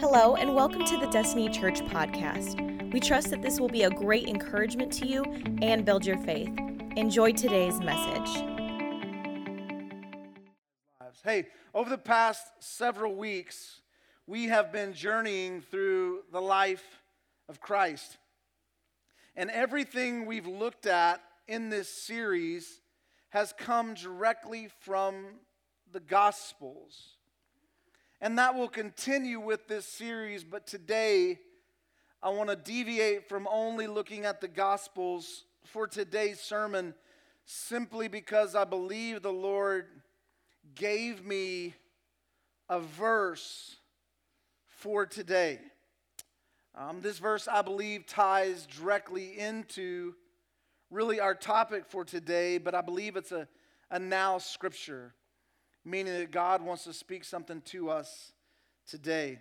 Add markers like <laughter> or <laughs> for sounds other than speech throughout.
Hello, and welcome to the Destiny Church podcast. We trust that this will be a great encouragement to you and build your faith. Enjoy today's message. Hey, over the past several weeks, we have been journeying through the life of Christ. And everything we've looked at in this series has come directly from the Gospels. And that will continue with this series, but today I want to deviate from only looking at the Gospels for today's sermon simply because I believe the Lord gave me a verse for today. Um, this verse, I believe, ties directly into really our topic for today, but I believe it's a, a now scripture meaning that God wants to speak something to us today.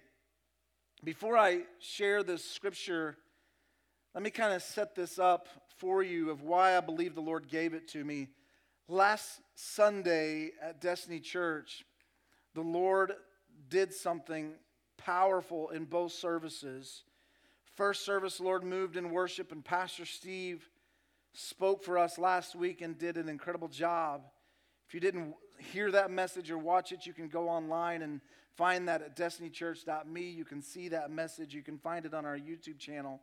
Before I share this scripture, let me kind of set this up for you of why I believe the Lord gave it to me. Last Sunday at Destiny Church, the Lord did something powerful in both services. First service, the Lord moved in worship, and Pastor Steve spoke for us last week and did an incredible job. If you didn't hear that message or watch it, you can go online and find that at destinychurch.me. You can see that message. You can find it on our YouTube channel.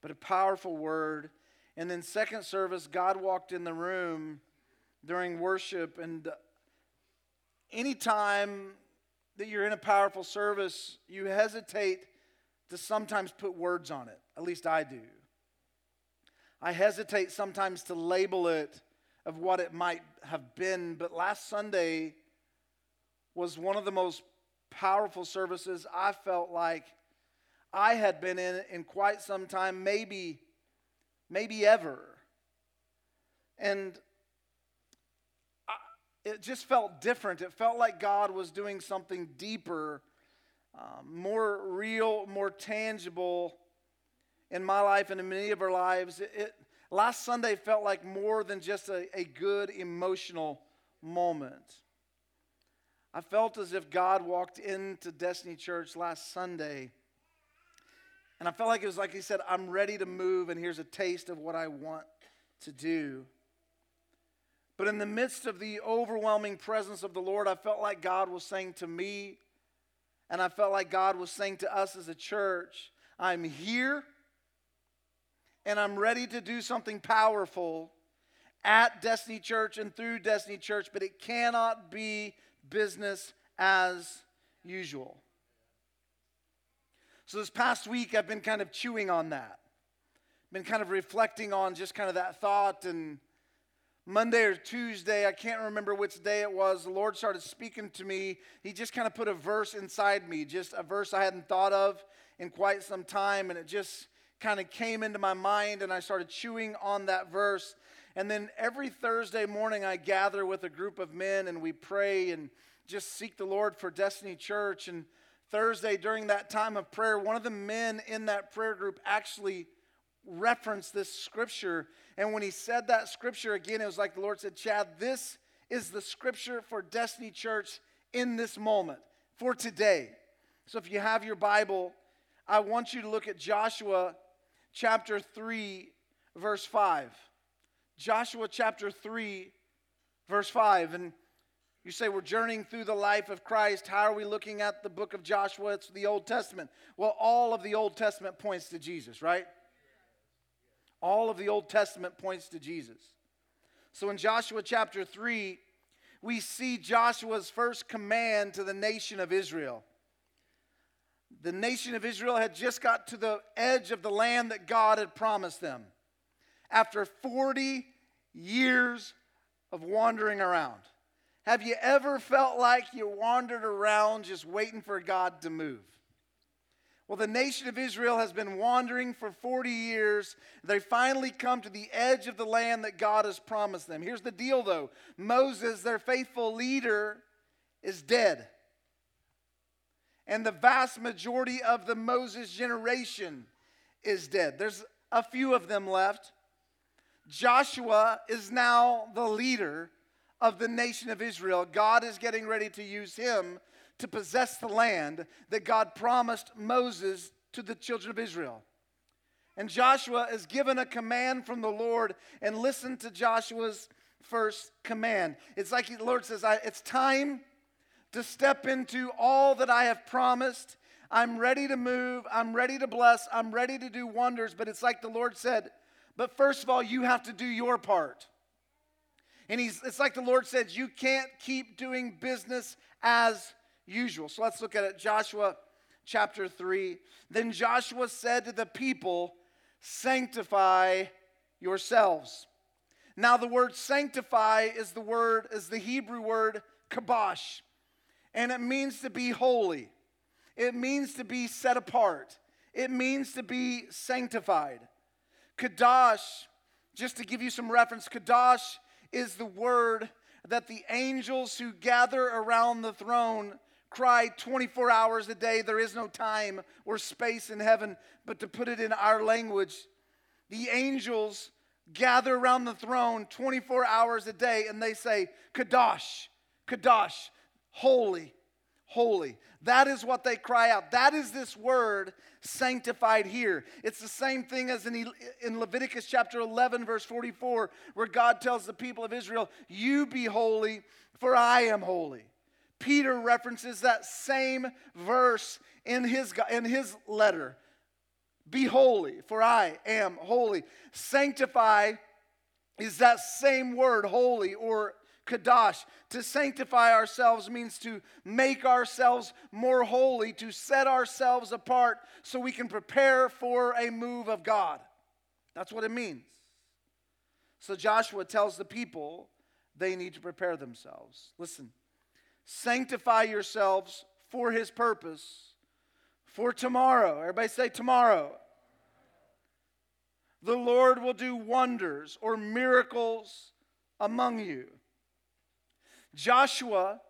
But a powerful word. And then, second service, God walked in the room during worship. And anytime that you're in a powerful service, you hesitate to sometimes put words on it. At least I do. I hesitate sometimes to label it of what it might have been. But last Sunday was one of the most powerful services I felt like I had been in in quite some time, maybe, maybe ever. And I, it just felt different. It felt like God was doing something deeper, um, more real, more tangible in my life and in many of our lives. It, it, Last Sunday felt like more than just a, a good emotional moment. I felt as if God walked into Destiny Church last Sunday. And I felt like it was like He said, I'm ready to move, and here's a taste of what I want to do. But in the midst of the overwhelming presence of the Lord, I felt like God was saying to me, and I felt like God was saying to us as a church, I'm here and I'm ready to do something powerful at Destiny Church and through Destiny Church, but it cannot be business as usual. So, this past week, I've been kind of chewing on that. Been kind of reflecting on just kind of that thought. And Monday or Tuesday, I can't remember which day it was, the Lord started speaking to me. He just kind of put a verse inside me, just a verse I hadn't thought of in quite some time. And it just kind of came into my mind and I started chewing on that verse. And then every Thursday morning, I gather with a group of men and we pray and just seek the Lord for Destiny Church. And Thursday, during that time of prayer, one of the men in that prayer group actually referenced this scripture. And when he said that scripture again, it was like the Lord said, Chad, this is the scripture for Destiny Church in this moment, for today. So if you have your Bible, I want you to look at Joshua chapter 3, verse 5. Joshua chapter 3, verse 5. And you say, We're journeying through the life of Christ. How are we looking at the book of Joshua? It's the Old Testament. Well, all of the Old Testament points to Jesus, right? All of the Old Testament points to Jesus. So in Joshua chapter 3, we see Joshua's first command to the nation of Israel. The nation of Israel had just got to the edge of the land that God had promised them. After 40 years of wandering around. Have you ever felt like you wandered around just waiting for God to move? Well, the nation of Israel has been wandering for 40 years. They finally come to the edge of the land that God has promised them. Here's the deal, though Moses, their faithful leader, is dead and the vast majority of the Moses generation is dead. There's a few of them left. Joshua is now the leader of the nation of Israel. God is getting ready to use him to possess the land that God promised Moses to the children of Israel. And Joshua is given a command from the Lord, and listen to Joshua's first command. It's like the Lord says, It's time to step into all that I have promised. I'm ready to move. I'm ready to bless. I'm ready to do wonders. But it's like the Lord said, But first of all, you have to do your part. And he's, it's like the Lord says, You can't keep doing business as usual. So let's look at it. Joshua chapter 3. Then Joshua said to the people, Sanctify yourselves. Now, the word sanctify is the word, is the Hebrew word kadosh, and it means to be holy. It means to be set apart. It means to be sanctified. Kadosh, just to give you some reference, Kadosh is the word that the angels who gather around the throne cry 24 hours a day. There is no time or space in heaven, but to put it in our language, the angels gather around the throne 24 hours a day and they say, Kadosh, Kadosh, holy, holy. That is what they cry out. That is this word sanctified here. It's the same thing as in, in Leviticus chapter 11, verse 44, where God tells the people of Israel, You be holy, for I am holy. Peter references that same verse in his, in his letter. Be holy, for I am holy. Sanctify is that same word, holy or kadosh. To sanctify ourselves means to make ourselves more holy, to set ourselves apart so we can prepare for a move of God. That's what it means. So Joshua tells the people they need to prepare themselves. Listen, sanctify yourselves for his purpose for tomorrow. Everybody say tomorrow. The Lord will do wonders or miracles among you. Joshua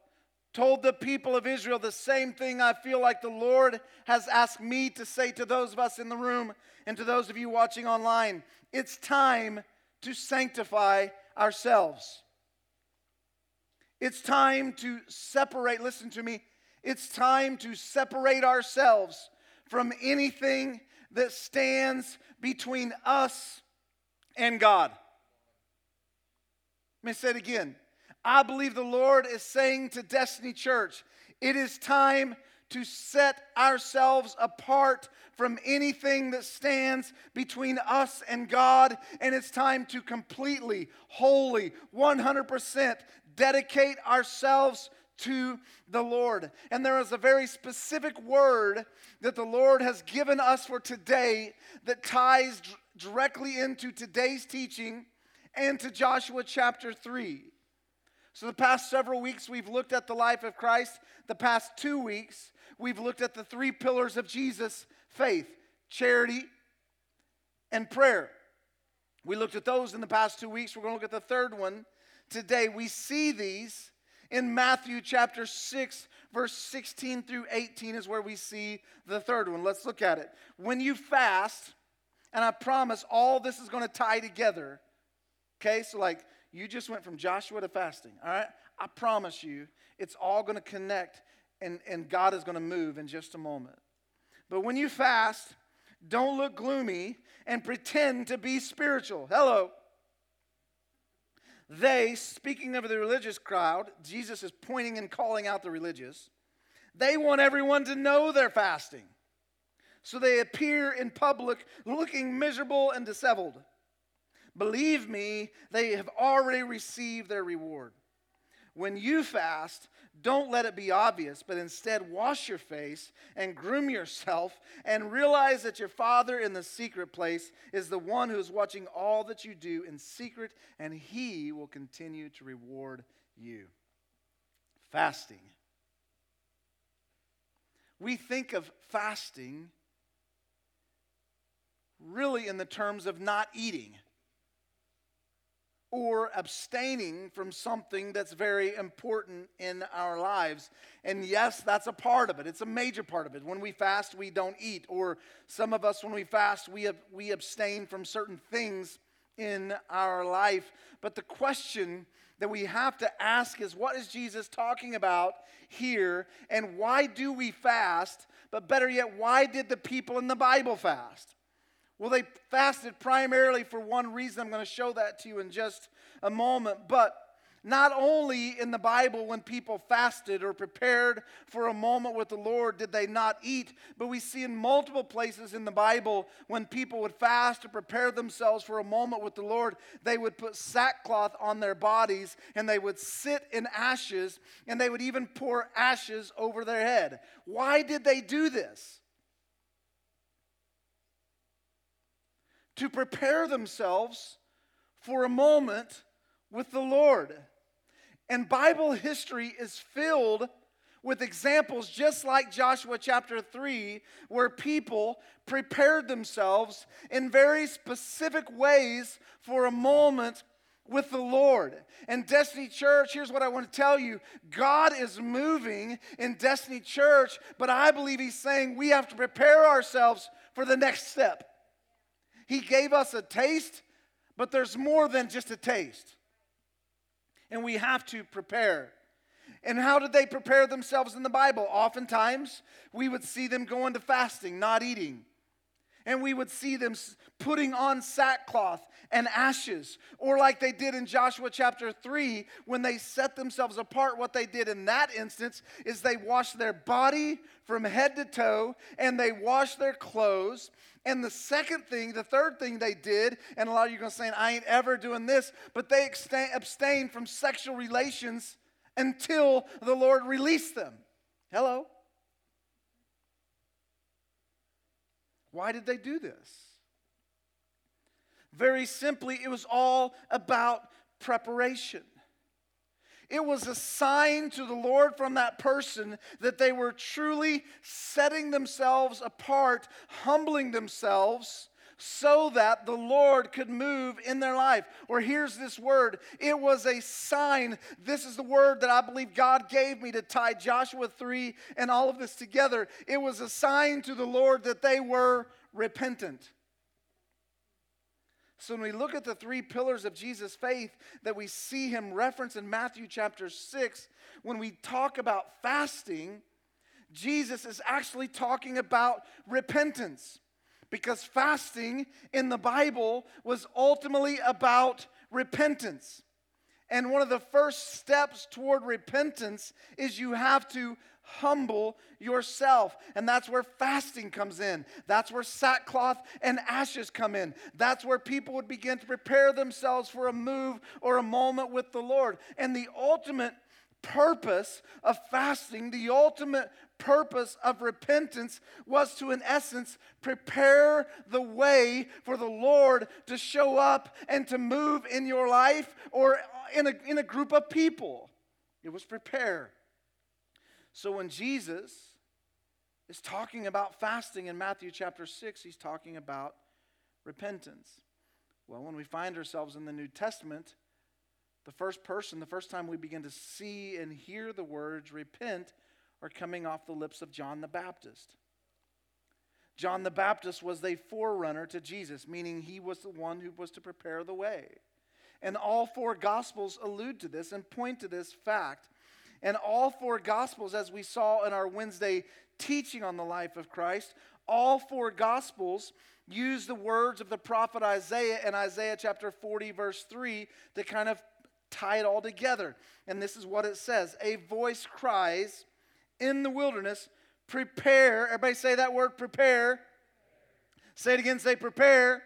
told the people of Israel the same thing I feel like the Lord has asked me to say to those of us in the room and to those of you watching online. It's time to sanctify ourselves. It's time to separate, listen to me, it's time to separate ourselves from anything that stands between us and God. Let me say it again. I believe the Lord is saying to Destiny Church, it is time to set ourselves apart from anything that stands between us and God. And it's time to completely, wholly, 100% dedicate ourselves to the Lord. And there is a very specific word that the Lord has given us for today that ties d- directly into today's teaching and to Joshua chapter 3. So, the past several weeks, we've looked at the life of Christ. The past two weeks, we've looked at the three pillars of Jesus faith, charity, and prayer. We looked at those in the past two weeks. We're going to look at the third one today. We see these in Matthew chapter 6, verse 16 through 18 is where we see the third one. Let's look at it. When you fast, and I promise all this is going to tie together. Okay, so like you just went from Joshua to fasting, all right? I promise you it's all going to connect and, and God is going to move in just a moment. But when you fast, don't look gloomy and pretend to be spiritual. Hello. They, speaking of the religious crowd, Jesus is pointing and calling out the religious. They want everyone to know they're fasting. So they appear in public looking miserable and disheveled. Believe me, they have already received their reward. When you fast, don't let it be obvious, but instead wash your face and groom yourself and realize that your Father in the secret place is the one who is watching all that you do in secret, and he will continue to reward you. Fasting. We think of fasting really in the terms of not eating or abstaining from something that's very important in our lives. And yes, that's a part of it. It's a major part of it. When we fast, we don't eat. Or some of us, when we fast, we, have, we abstain from certain things in our life. But the question that we have to ask is what is Jesus talking about here and why do we fast? But better yet, why did the people in the Bible fast? Well, they fasted primarily for one reason. I'm going to show that to you in just a moment. But not only in the Bible, when people fasted or prepared for a moment with the Lord, did they not eat, but we see in multiple places in the Bible when people would fast to prepare themselves for a moment with the Lord, they would put sackcloth on their bodies and they would sit in ashes and they would even pour ashes over their head. Why did they do this? To prepare themselves for a moment with the Lord. And Bible history is filled with examples just like Joshua chapter 3, where people prepared themselves in very specific ways for a moment with the Lord. And Destiny Church, here's what I want to tell you God is moving in Destiny Church, but I believe He's saying we have to prepare ourselves for the next step. He gave us a taste, but there's more than just a taste and we have to prepare. And how did they prepare themselves in the Bible? Oftentimes, we would see them going to fasting, not eating. And we would see them putting on sackcloth and ashes. Or, like they did in Joshua chapter 3, when they set themselves apart, what they did in that instance is they washed their body from head to toe and they washed their clothes and the second thing, the third thing they did, and a lot of you are going to say, I ain't ever doing this, but they abstained from sexual relations until the Lord released them. Hello? Why did they do this? Very simply, it was all about preparation. It was a sign to the Lord from that person that they were truly setting themselves apart, humbling themselves so that the Lord could move in their life. Or here's this word it was a sign. This is the word that I believe God gave me to tie Joshua 3 and all of this together. It was a sign to the Lord that they were repentant. So when we look at the three pillars of Jesus' faith that we see him reference in Matthew chapter 6, when we talk about fasting, Jesus is actually talking about repentance. Because fasting in the Bible was ultimately about repentance. And one of the first steps toward repentance is you have to humble yourself. And that's where fasting comes in. That's where sackcloth and ashes come in. That's where people would begin to prepare themselves for a move or a moment with the Lord. And the ultimate purpose of fasting, the ultimate purpose of repentance was to, in essence, prepare the way for the Lord to show up and to move in your life or in a, in a group of people. It was prepare. So when Jesus is talking about fasting in Matthew chapter 6, he's talking about repentance. Well, when we find ourselves in the New Testament, the first person, the first time we begin to see and hear the words repent are coming off the lips of John the Baptist. John the Baptist was a forerunner to Jesus, meaning he was the one who was to prepare the way. And all four gospels allude to this and point to this fact and all four Gospels, as we saw in our Wednesday teaching on the life of Christ, all four Gospels use the words of the prophet Isaiah in Isaiah chapter 40, verse 3, to kind of tie it all together. And this is what it says A voice cries in the wilderness, prepare. Everybody say that word, prepare. Say it again, say prepare.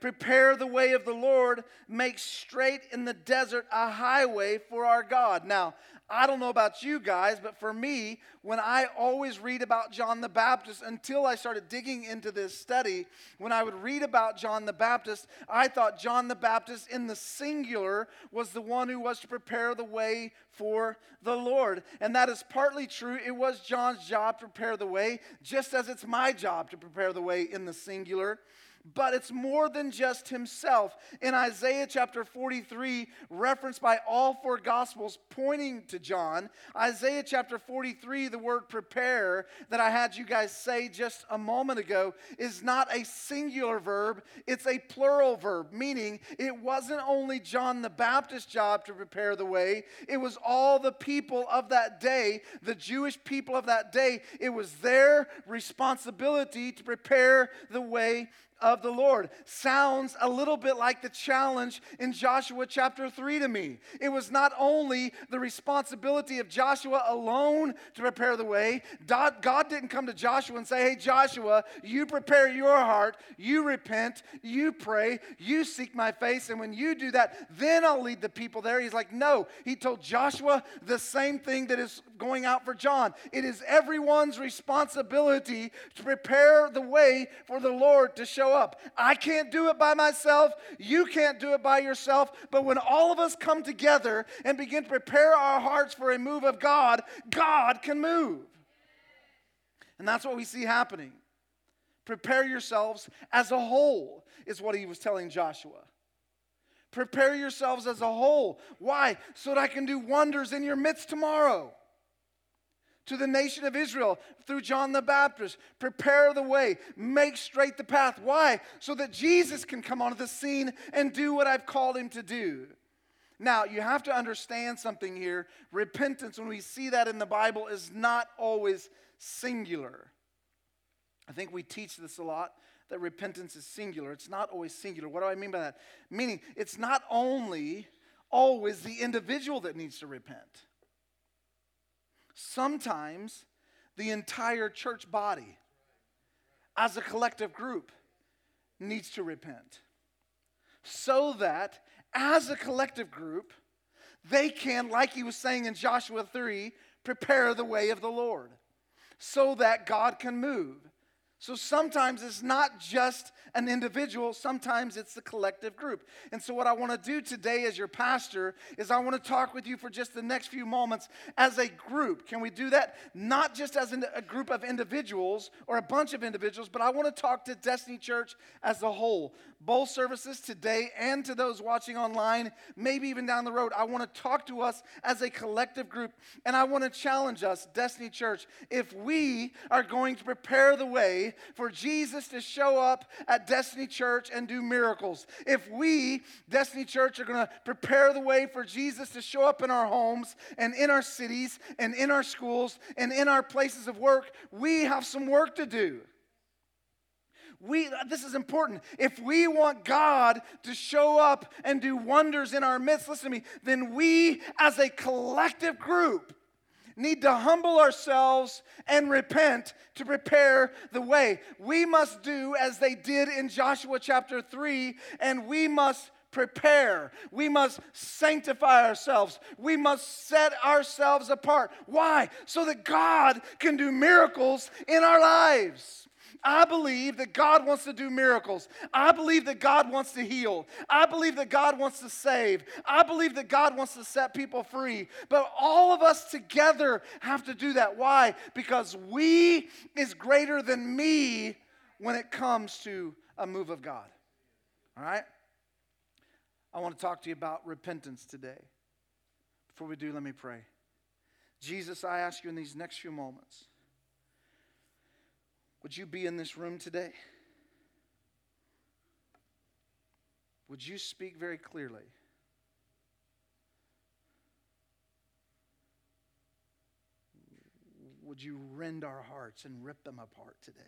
Prepare the way of the Lord, make straight in the desert a highway for our God. Now, I don't know about you guys, but for me, when I always read about John the Baptist, until I started digging into this study, when I would read about John the Baptist, I thought John the Baptist in the singular was the one who was to prepare the way for the Lord. And that is partly true. It was John's job to prepare the way, just as it's my job to prepare the way in the singular. But it's more than just himself. In Isaiah chapter 43, referenced by all four gospels pointing to John, Isaiah chapter 43, the word prepare that I had you guys say just a moment ago is not a singular verb, it's a plural verb, meaning it wasn't only John the Baptist's job to prepare the way, it was all the people of that day, the Jewish people of that day. It was their responsibility to prepare the way of the Lord. Sounds a little bit like the challenge in Joshua chapter 3 to me. It was not only the responsibility of Joshua alone to prepare the way, God didn't come to Joshua and say, Hey, Joshua, you prepare your heart, you repent, you pray, you seek my face, and when you do that, then I'll lead the people there. He's like, No. He told Joshua the same thing that is going out for John. It is everyone's responsibility to prepare the way for the Lord to show up. I can't do it by myself. You can't do it by yourself. But when all of us come together and begin to prepare our hearts for a move of God, God can move. And that's what we see happening. Prepare yourselves as a whole, is what he was telling Joshua. Prepare yourselves as a whole. Why? So that I can do wonders in your midst tomorrow to the nation of Israel through John the Baptist. Prepare the way, make straight the path. Why? So that Jesus can come onto the scene and do what I've called him to do. Now, you have to understand something here. Repentance, when we see that in the Bible, is not always singular. I think we teach this a lot that repentance is singular. It's not always singular. What do I mean by that? Meaning, it's not only always the individual that needs to repent. Sometimes the entire church body, as a collective group, needs to repent. So that as a collective group, they can, like he was saying in Joshua 3, prepare the way of the Lord so that God can move. So sometimes it's not just an individual, sometimes it's the collective group. And so, what I want to do today as your pastor is I want to talk with you for just the next few moments as a group. Can we do that? Not just as a group of individuals or a bunch of individuals, but I want to talk to Destiny Church as a whole. Both services today and to those watching online, maybe even down the road. I want to talk to us as a collective group, and I want to challenge us, Destiny Church, if we are going to prepare the way for Jesus to show up at Destiny Church and do miracles. If we, Destiny Church, are going to prepare the way for Jesus to show up in our homes and in our cities and in our schools and in our places of work, we have some work to do. We, this is important. If we want God to show up and do wonders in our midst, listen to me, then we as a collective group need to humble ourselves and repent to prepare the way. We must do as they did in Joshua chapter 3, and we must prepare. We must sanctify ourselves. We must set ourselves apart. Why? So that God can do miracles in our lives. I believe that God wants to do miracles. I believe that God wants to heal. I believe that God wants to save. I believe that God wants to set people free. But all of us together have to do that. Why? Because we is greater than me when it comes to a move of God. All right? I want to talk to you about repentance today. Before we do, let me pray. Jesus, I ask you in these next few moments would you be in this room today? Would you speak very clearly? Would you rend our hearts and rip them apart today?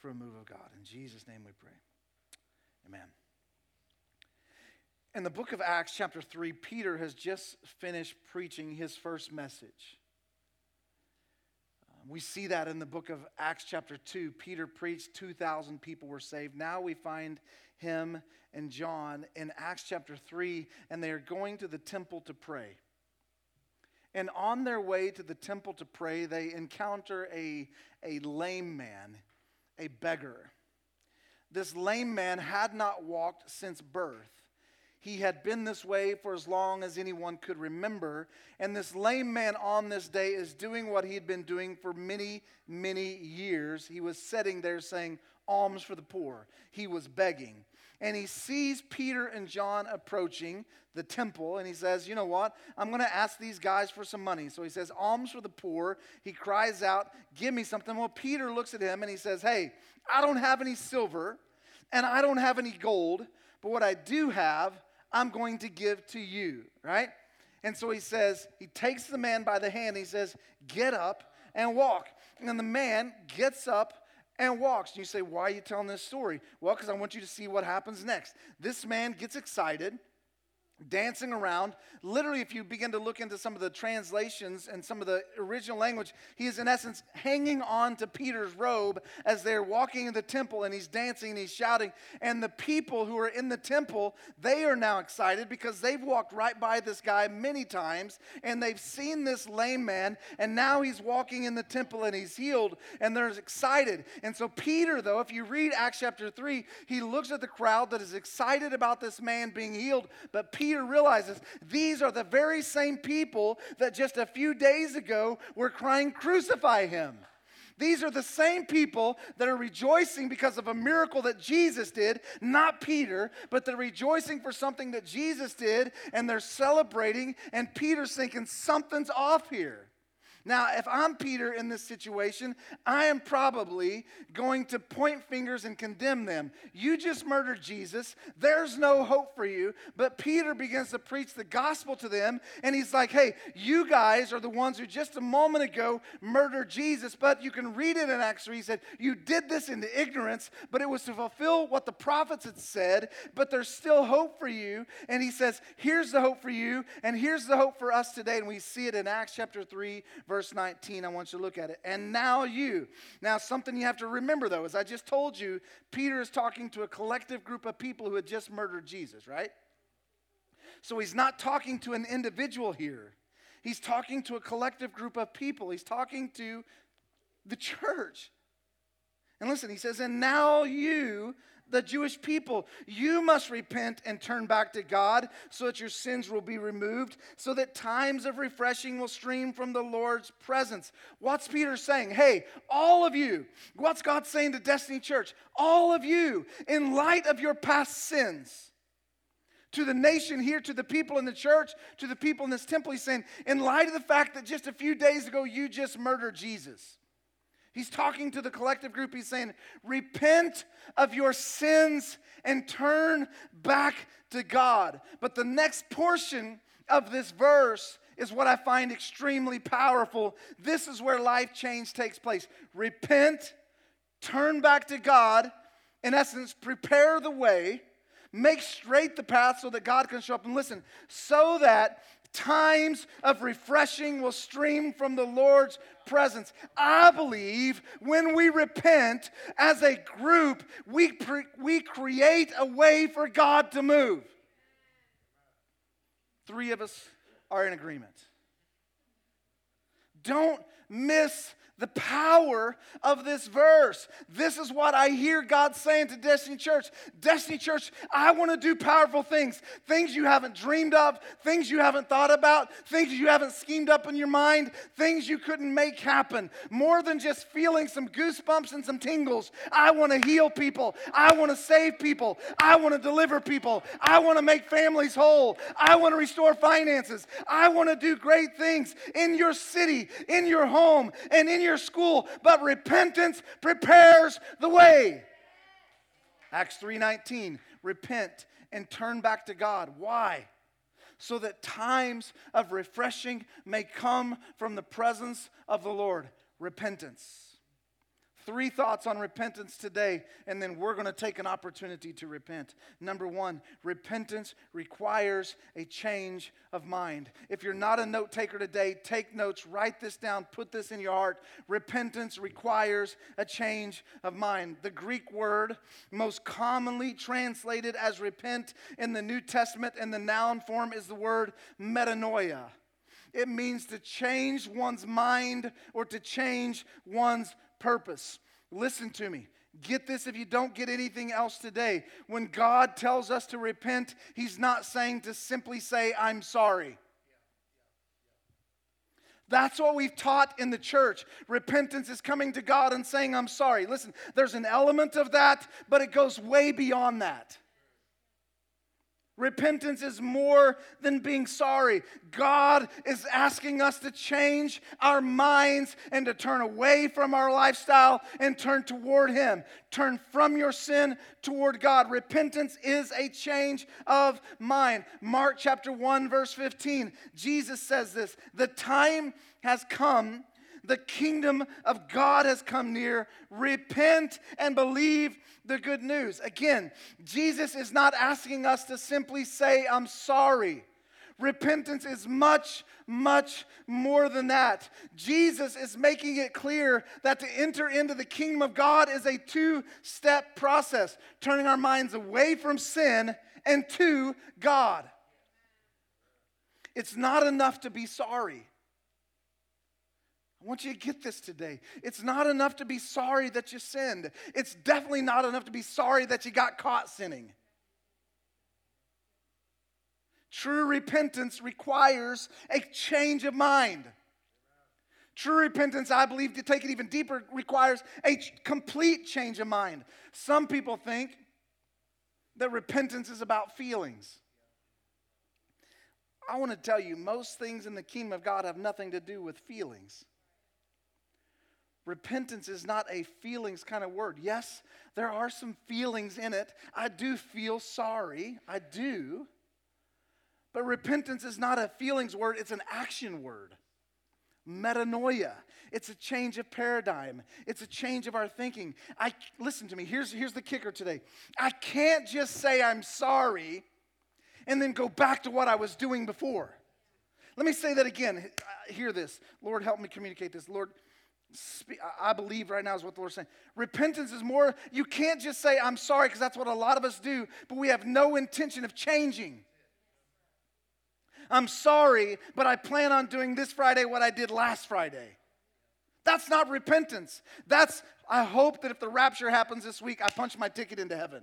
For a move of God. In Jesus' name we pray. Amen. In the book of Acts, chapter 3, Peter has just finished preaching his first message. We see that in the book of Acts, chapter 2. Peter preached, 2,000 people were saved. Now we find him and John in Acts chapter 3, and they are going to the temple to pray. And on their way to the temple to pray, they encounter a, a lame man, a beggar. This lame man had not walked since birth. He had been this way for as long as anyone could remember. And this lame man on this day is doing what he had been doing for many, many years. He was sitting there saying, Alms for the poor. He was begging. And he sees Peter and John approaching the temple, and he says, You know what? I'm going to ask these guys for some money. So he says, Alms for the poor. He cries out, Give me something. Well, Peter looks at him and he says, Hey, I don't have any silver and I don't have any gold, but what I do have, I'm going to give to you, right? And so he says, he takes the man by the hand, he says, Get up and walk. And the man gets up and walks. And you say, Why are you telling this story? Well, because I want you to see what happens next. This man gets excited dancing around. Literally, if you begin to look into some of the translations and some of the original language, he is in essence hanging on to Peter's robe as they're walking in the temple and he's dancing and he's shouting. And the people who are in the temple, they are now excited because they've walked right by this guy many times and they've seen this lame man and now he's walking in the temple and he's healed and they're excited. And so, Peter, though, if you read Acts chapter 3, he looks at the crowd that is excited about this man being healed, but Peter Peter realizes these are the very same people that just a few days ago were crying, Crucify him. These are the same people that are rejoicing because of a miracle that Jesus did, not Peter, but they're rejoicing for something that Jesus did and they're celebrating. And Peter's thinking, something's off here. Now, if I'm Peter in this situation, I am probably going to point fingers and condemn them. You just murdered Jesus. There's no hope for you. But Peter begins to preach the gospel to them, and he's like, hey, you guys are the ones who just a moment ago murdered Jesus. But you can read it in Acts 3. He said, You did this into ignorance, but it was to fulfill what the prophets had said, but there's still hope for you. And he says, Here's the hope for you, and here's the hope for us today. And we see it in Acts chapter 3, verse verse 19. I want you to look at it. And now you. Now, something you have to remember, though, as I just told you, Peter is talking to a collective group of people who had just murdered Jesus, right? So he's not talking to an individual here. He's talking to a collective group of people. He's talking to the church. And listen, he says, And now you the Jewish people. You must repent and turn back to God so that your sins will be removed, so that times of refreshing will stream from the Lord's presence. What's Peter saying? Hey, all of you, what's God saying to Destiny Church? All of you, in light of your past sins, to the nation here, to the people in the church, to the people in this temple, he's saying, in light of the fact that just a few days ago you just murdered Jesus. He's talking to the collective group. He's saying, Repent of your sins and turn back to God. But the next portion of this verse is what I find extremely powerful. This is where life change takes place. Repent, turn back to God, in essence, prepare the way, make straight the path so that God can show up. And listen, so that times of refreshing will stream from the Lord's presence. I believe when we repent as a group, we, pre- we create a way for God to move. Three of us are in agreement. Don't miss the power of this verse. This is what I hear God saying to Destiny Church. Destiny Church, I want to do powerful things. Things you haven't dreamed of, things you haven't thought about, things you haven't schemed up in your mind, things you couldn't make happen. More than just feeling some goosebumps and some tingles. I want to heal people. I want to save people. I want to deliver people. I want to make families whole. I want to restore finances. I want to do great things in your city, in your home, and in your school, but repentance prepares the way. Acts 3:19, repent and turn back to God. Why? So that times of refreshing may come from the presence of the Lord. Repentance. Three thoughts on repentance today, and then we're going to take an opportunity to repent. Number one, repentance requires a change of mind. If you're not a note taker today, take notes, write this down, put this in your heart. Repentance requires a change of mind. The Greek word most commonly translated as repent in the New Testament in the noun form is the word metanoia. It means to change one's mind or to change one's purpose. Listen to me. Get this if you don't get anything else today. When God tells us to repent, He's not saying to simply say, I'm sorry. That's what we've taught in the church. Repentance is coming to God and saying, I'm sorry. Listen, there's an element of that, but it goes way beyond that. Repentance is more than being sorry. God is asking us to change our minds and to turn away from our lifestyle and turn toward Him. Turn from your sin toward God. Repentance is a change of mind. Mark chapter 1, verse 15, Jesus says this The time has come the kingdom of God has come near. Repent and believe the good news. Again, Jesus is not asking us to simply say, I'm sorry. Repentance is much, much more than that. Jesus is making it clear that to enter into the kingdom of God is a two step process, turning our minds away from sin and to God. It's not enough to be sorry. I want you to get this today. It's not enough to be sorry that you sinned. It's definitely not enough to be sorry that you got caught sinning. True repentance requires a change of mind. True repentance, I believe, to take it even deeper, requires a complete change of mind. Some people think that repentance is about feelings. I want to tell you, most things in the kingdom of God have nothing to do with feelings. Repentance is not a feelings kind of word. Yes, there are some feelings in it. I do feel sorry. I do. But repentance is not a feelings word, it's an action word. Metanoia. It's a change of paradigm. It's a change of our thinking. I listen to me. Here's, here's the kicker today. I can't just say I'm sorry and then go back to what I was doing before. Let me say that again. Uh, hear this. Lord, help me communicate this. Lord, I believe right now is what the Lord's saying. Repentance is more, you can't just say, I'm sorry, because that's what a lot of us do, but we have no intention of changing. I'm sorry, but I plan on doing this Friday what I did last Friday. That's not repentance. That's, I hope that if the rapture happens this week, I punch my ticket into heaven.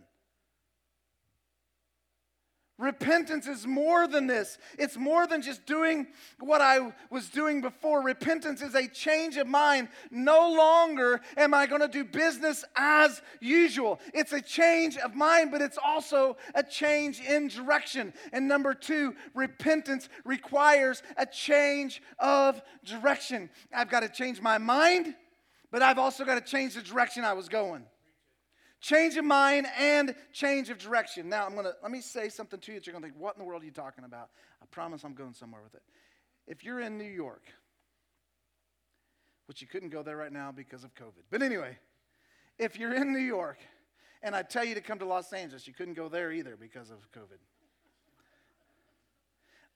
Repentance is more than this. It's more than just doing what I was doing before. Repentance is a change of mind. No longer am I going to do business as usual. It's a change of mind, but it's also a change in direction. And number two, repentance requires a change of direction. I've got to change my mind, but I've also got to change the direction I was going change of mind and change of direction. Now, I'm going to let me say something to you that you're going to think, what in the world are you talking about? I promise I'm going somewhere with it. If you're in New York, which you couldn't go there right now because of COVID, but anyway, if you're in New York and I tell you to come to Los Angeles, you couldn't go there either because of COVID.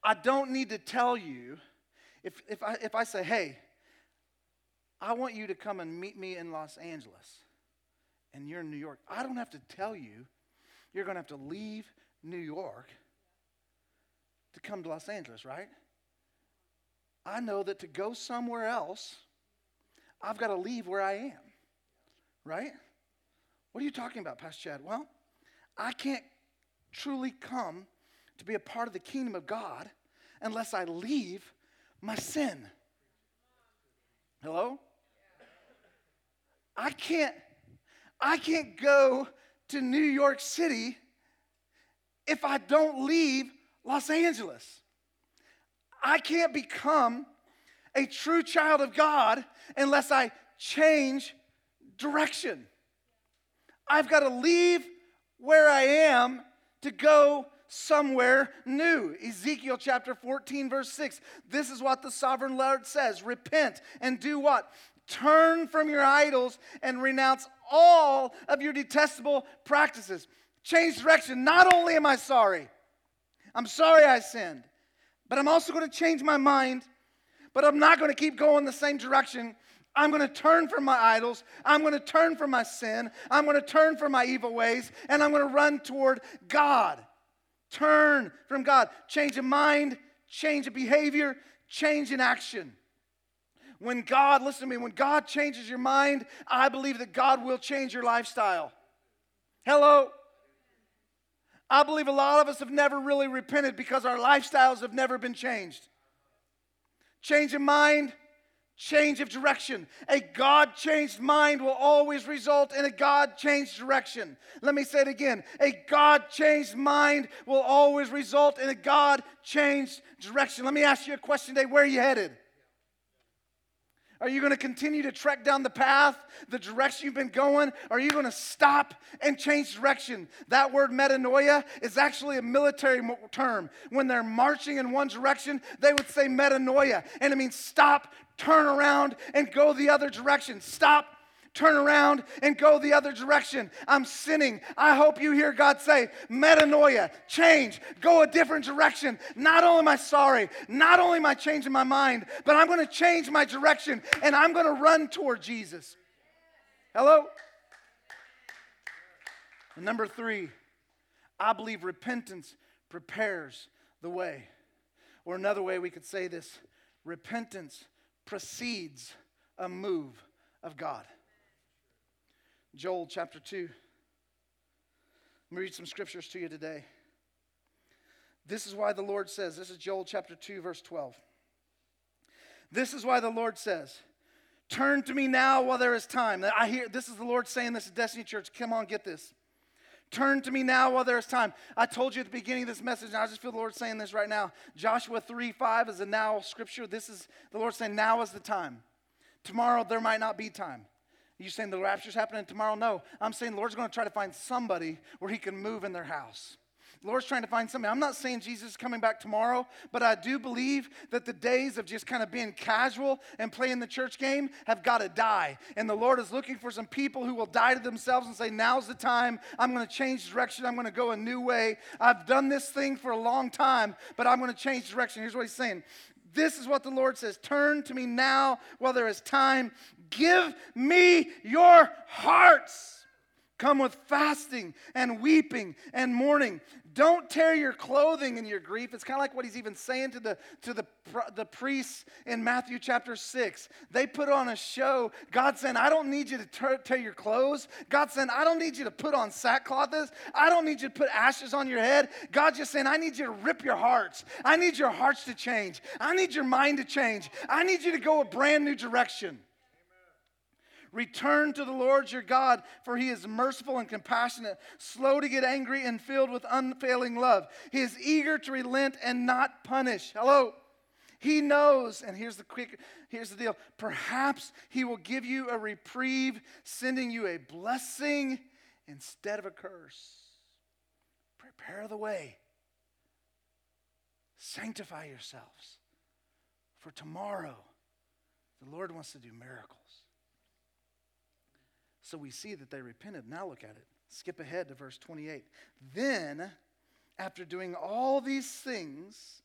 I don't need to tell you if, if, I, if I say, hey, I want you to come and meet me in Los Angeles and you're in New York, I don't have to tell you you're going to have to leave New York to come to Los Angeles, right? I know that to go somewhere else, I've got to leave where I am, right? What are you talking about, Pastor Chad? Well, I can't truly come to be a part of the kingdom of God unless I leave my sin. Hello? I can't I can't go to New York City if I don't leave Los Angeles. I can't become a true child of God unless I change direction. I've got to leave where I am to go somewhere new. Ezekiel chapter 14, verse 6. This is what the sovereign Lord says Repent and do what? Turn from your idols and renounce all of your detestable practices. Change direction. Not only am I sorry, I'm sorry I sinned, but I'm also going to change my mind. But I'm not going to keep going the same direction. I'm going to turn from my idols. I'm going to turn from my sin. I'm going to turn from my evil ways, and I'm going to run toward God. Turn from God. Change of mind, change of behavior, change in action. When God, listen to me, when God changes your mind, I believe that God will change your lifestyle. Hello? I believe a lot of us have never really repented because our lifestyles have never been changed. Change of mind, change of direction. A God changed mind will always result in a God changed direction. Let me say it again. A God changed mind will always result in a God changed direction. Let me ask you a question today. Where are you headed? Are you going to continue to trek down the path, the direction you've been going? Are you going to stop and change direction? That word metanoia is actually a military term. When they're marching in one direction, they would say metanoia, and it means stop, turn around, and go the other direction. Stop, turn around and go the other direction. I'm sinning. I hope you hear God say, metanoia, change, go a different direction. Not only am I sorry, not only am I changing my mind, but I'm going to change my direction and I'm going to run toward Jesus. Hello? number three, I believe repentance prepares the way. Or another way we could say this repentance precedes a move of God. Joel chapter 2. Let me read some scriptures to you today. This is why the Lord says, this is Joel chapter 2, verse 12. This is why the Lord says, Turn to me now while there is time. I hear this is the Lord saying this at Destiny Church. Come on, get this. Turn to me now while there is time. I told you at the beginning of this message, and I just feel the Lord saying this right now. Joshua 3 5 is a now scripture. This is the Lord saying, Now is the time. Tomorrow there might not be time. You saying the rapture's happening tomorrow? No. I'm saying the Lord's going to try to find somebody where he can move in their house. The Lord's trying to find somebody. I'm not saying Jesus is coming back tomorrow, but I do believe that the days of just kind of being casual and playing the church game have got to die. And the Lord is looking for some people who will die to themselves and say, Now's the time. I'm going to change direction. I'm going to go a new way. I've done this thing for a long time, but I'm going to change direction. Here's what he's saying this is what the Lord says Turn to me now while there is time. Give me your hearts. Come with fasting and weeping and mourning. Don't tear your clothing in your grief. It's kind of like what he's even saying to the, to the, the priests in Matthew chapter 6. They put on a show. God saying, I don't need you to tear, tear your clothes. God saying, I don't need you to put on sackcloth. I don't need you to put ashes on your head. God just saying, I need you to rip your hearts. I need your hearts to change. I need your mind to change. I need you to go a brand new direction. Return to the Lord your God, for he is merciful and compassionate, slow to get angry, and filled with unfailing love. He is eager to relent and not punish. Hello. He knows, and here's the quick, here's the deal. Perhaps he will give you a reprieve, sending you a blessing instead of a curse. Prepare the way. Sanctify yourselves. For tomorrow, the Lord wants to do miracles. So we see that they repented. Now look at it. Skip ahead to verse 28. Then, after doing all these things,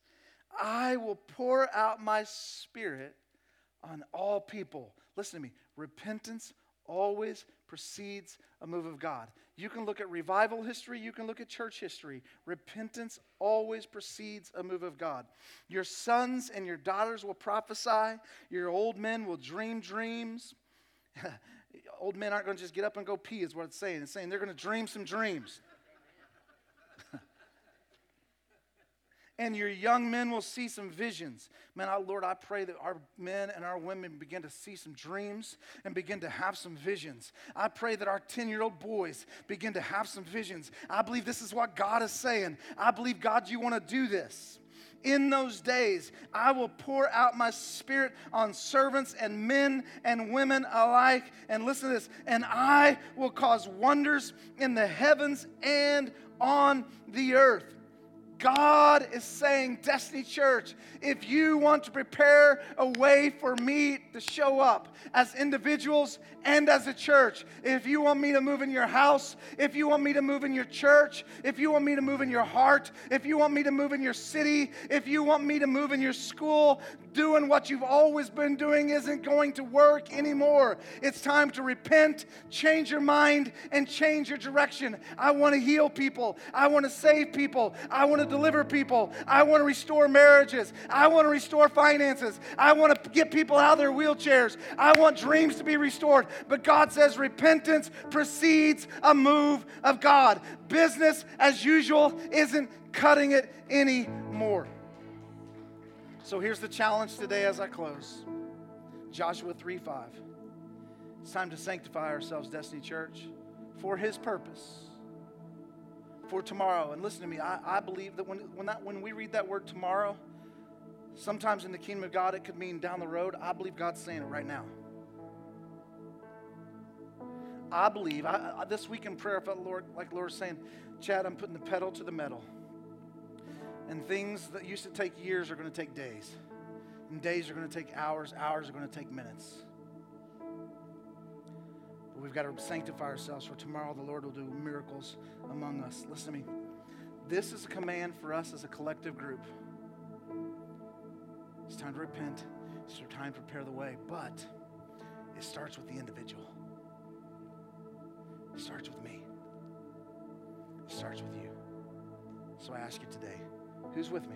I will pour out my spirit on all people. Listen to me. Repentance always precedes a move of God. You can look at revival history, you can look at church history. Repentance always precedes a move of God. Your sons and your daughters will prophesy, your old men will dream dreams. <laughs> old men aren't going to just get up and go pee, is what it's saying. It's saying they're going to dream some dreams. <laughs> and your young men will see some visions. Man, I, Lord, I pray that our men and our women begin to see some dreams and begin to have some visions. I pray that our 10 year old boys begin to have some visions. I believe this is what God is saying. I believe, God, you want to do this. In those days, I will pour out my spirit on servants and men and women alike. And listen to this and I will cause wonders in the heavens and on the earth. God is saying, Destiny Church, if you want to prepare a way for me to show up as individuals and as a church, if you want me to move in your house, if you want me to move in your church, if you want me to move in your heart, if you want me to move in your city, if you want me to move in your school, doing what you've always been doing isn't going to work anymore. It's time to repent, change your mind, and change your direction. I want to heal people. I want to save people. I want to deliver people. I want to restore marriages. I want to restore finances. I want to get people out of their wheelchairs. I want dreams to be restored. But God says repentance precedes a move of God. Business as usual isn't cutting it anymore. So here's the challenge today as I close Joshua 3 5. It's time to sanctify ourselves, Destiny Church, for His purpose, for tomorrow. And listen to me, I, I believe that when, when, that when we read that word tomorrow, sometimes in the kingdom of God it could mean down the road. I believe God's saying it right now. I believe, I, I, this week in prayer, I felt Lord, like Lord saying, Chad, I'm putting the pedal to the metal. And things that used to take years are going to take days. And days are going to take hours, hours are going to take minutes. We've got to sanctify ourselves for tomorrow the Lord will do miracles among us. Listen to me. This is a command for us as a collective group. It's time to repent, it's time to prepare the way, but it starts with the individual. It starts with me. It starts with you. So I ask you today who's with me?